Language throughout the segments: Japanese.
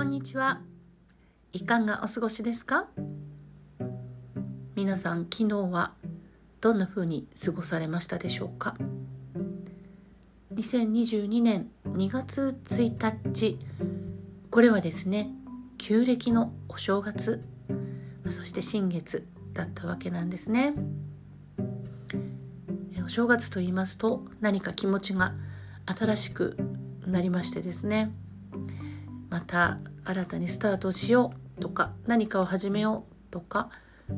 こんにちは。いかがお過ごしですか？皆さん昨日はどんな風に過ごされましたでしょうか？2022年2月1日これはですね旧暦のお正月そして新月だったわけなんですね。お正月と言いますと何か気持ちが新しくなりましてですね。また新たにスタートしようとか何かを始めようとか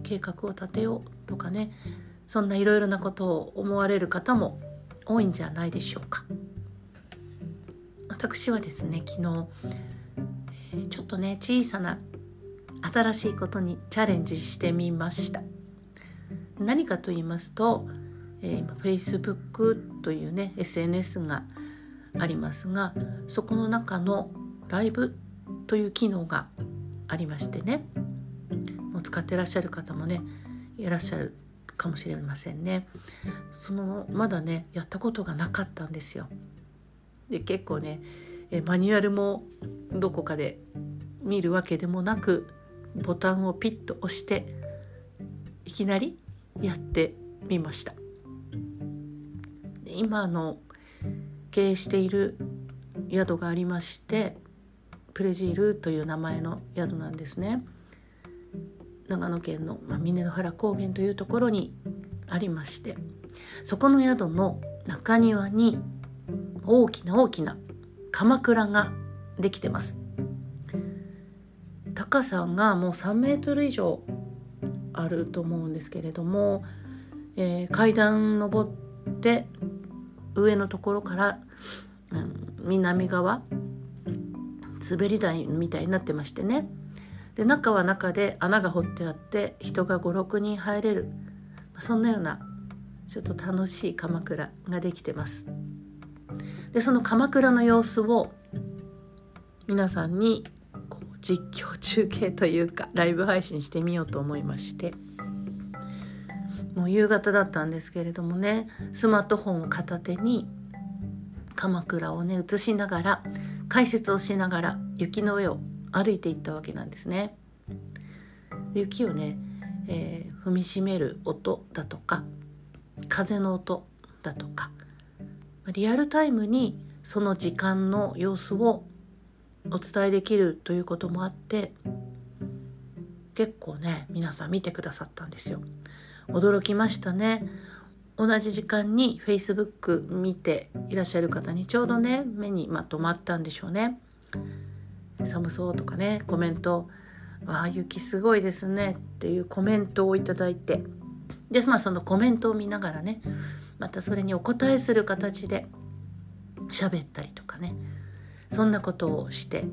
計画を立てようとかね。そんないろいろなことを思われる方も多いんじゃないでしょうか。私はですね昨日、ちょっとね小さな新しいことにチャレンジしてみました。何かと言いますと、え、今 Facebook というね SNS がありますがそこの中のライブという機能がありましてね。もう使ってらっしゃる方もねいらっしゃるかもしれませんね。そのまだねやったことがなかったんですよ。で結構ねマニュアルもどこかで見るわけでもなくボタンをピッと押していきなりやってみました。今の経営している宿がありましてプレジールという名前の宿なんですね。長野県の、まあ、峰原高原というところにありましてそこの宿の中庭に大きな大きな鎌倉ができてます。高さがもう3メートル以上あると思うんですけれども、えー、階段登って上のところから、うん、南側滑り台みたいになってましてね。で中は中で穴が掘ってあって人が56人入れる。そんなようなちょっと楽しい鎌倉ができてます。でその鎌倉の様子を皆さんにこう実況中継というかライブ配信してみようと思いまして。もう夕方だったんですけれどもねスマートフォンを片手に鎌倉をね映しながら解説をしながら雪の上を歩いていったわけなんですね。雪をね、えー、踏みしめる音だとか風の音だとかリアルタイムにその時間の様子をお伝えできるということもあって結構ね皆さん見てくださったんですよ。驚きましたね。同じ時間に Facebook 見ていらっしゃる方にちょうどね目にまとまったんでしょうね。寒そうとかねコメント「わあ雪すごいですね」っていうコメントをいただいてでまあそのコメントを見ながらねまたそれにお答えする形で喋ったりとかねそんなことをして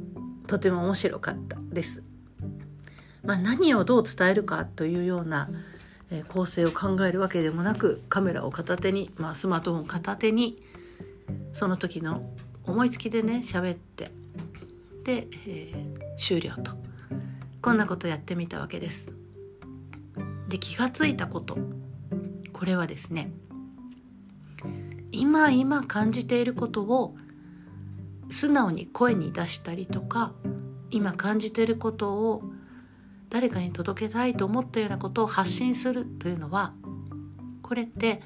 とても面白かったです。まあ、何をどう伝えるかというようなえ構成を考えるわけでもなくカメラを片手に、まあ、スマートフォン片手にその時の思いつきでね喋ってで、えー、終了とこんなことやってみたわけです。で気がついたことこれはですね今今感じていることを素直に声に出したりとか今感じていることを誰かに届けたいと思ったようなことを発信するというのはこれって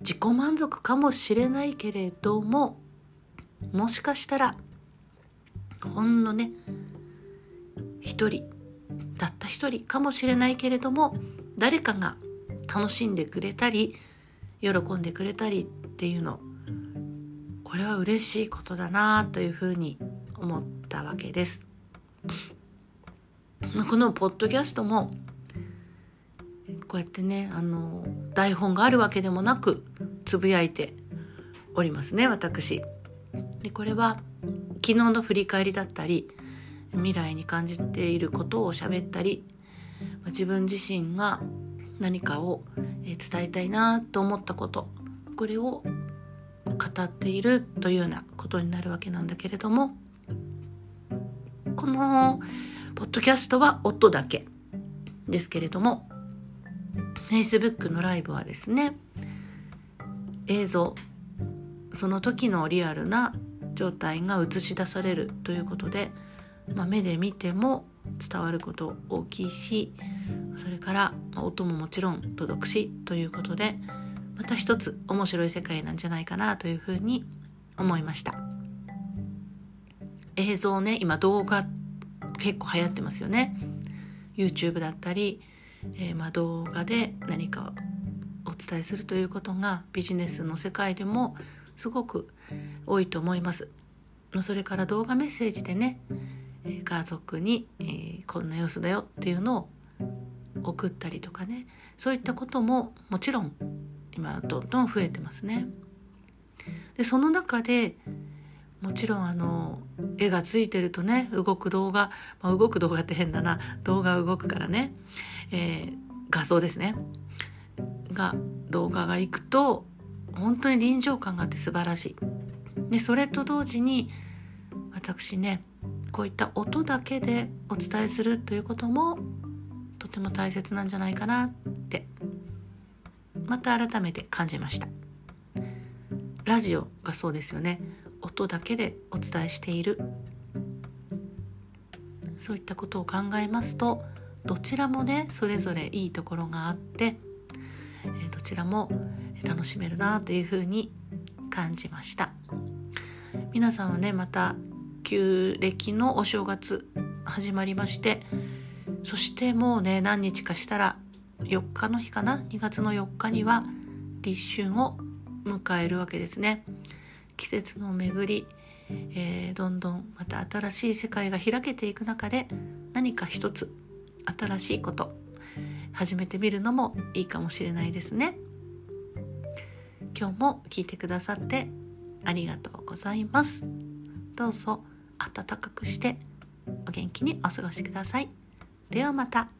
自己満足かもしれないけれどももしかしたらほんのね一人たった一人かもしれないけれども誰かが楽しんでくれたり喜んでくれたりっていうのこれは嬉しいことだなというふうに思ったわけです。このポッドキャストもこうやってねあの台本があるわけでもなくつぶやいておりますね私。でこれは昨日の振り返りだったり未来に感じていることを喋ったり自分自身が何かを伝えたいなと思ったことこれを語っているというようなことになるわけなんだけれどもこのポッドキャストは音だけ。ですけれども Facebook のライブはですね映像その時のリアルな状態が映し出されるということでまあ、目で見ても伝わること大きいしそれから、まあ、音ももちろん届くしということでまた一つ面白い世界なんじゃないかなというふうに思いました映像ね今動画結構流行ってますよね。YouTube だったり、えー、まあ動画で何かお伝えするということがビジネスの世界でもすごく多いと思います。それから動画メッセージでね家族に、えー、こんな様子だよっていうのを送ったりとかね。そういったことももちろん今どんどん増えてますね。でその中でもちろんあの絵がついてるとね動く動画、まあ、動く動画って変だな。動画動くからね、えー、画像ですね。が動画がいくと本当に臨場感があって素晴らしい。でそれと同時に私ねこういった音だけでお伝えするということもとても大切なんじゃないかなってまた改めて感じました。ラジオがそうですよね。音だけでお伝えしている。そういったことを考えますとどちらもねそれぞれいいところがあって、え、どちらも楽しめるなというふうに感じました。皆さんはねまた旧暦のお正月始まりましてそしてもうね何日かしたら4日の日かな？2月の4日には立春を迎えるわけですね。季節の巡り、えー、どんどんまた新しい世界が開けていく中で何か一つ新しいこと始めてみるのもいいかもしれないですね今日も聞いてくださってありがとうございますどうぞ暖かくしてお元気にお過ごしください。ではまた。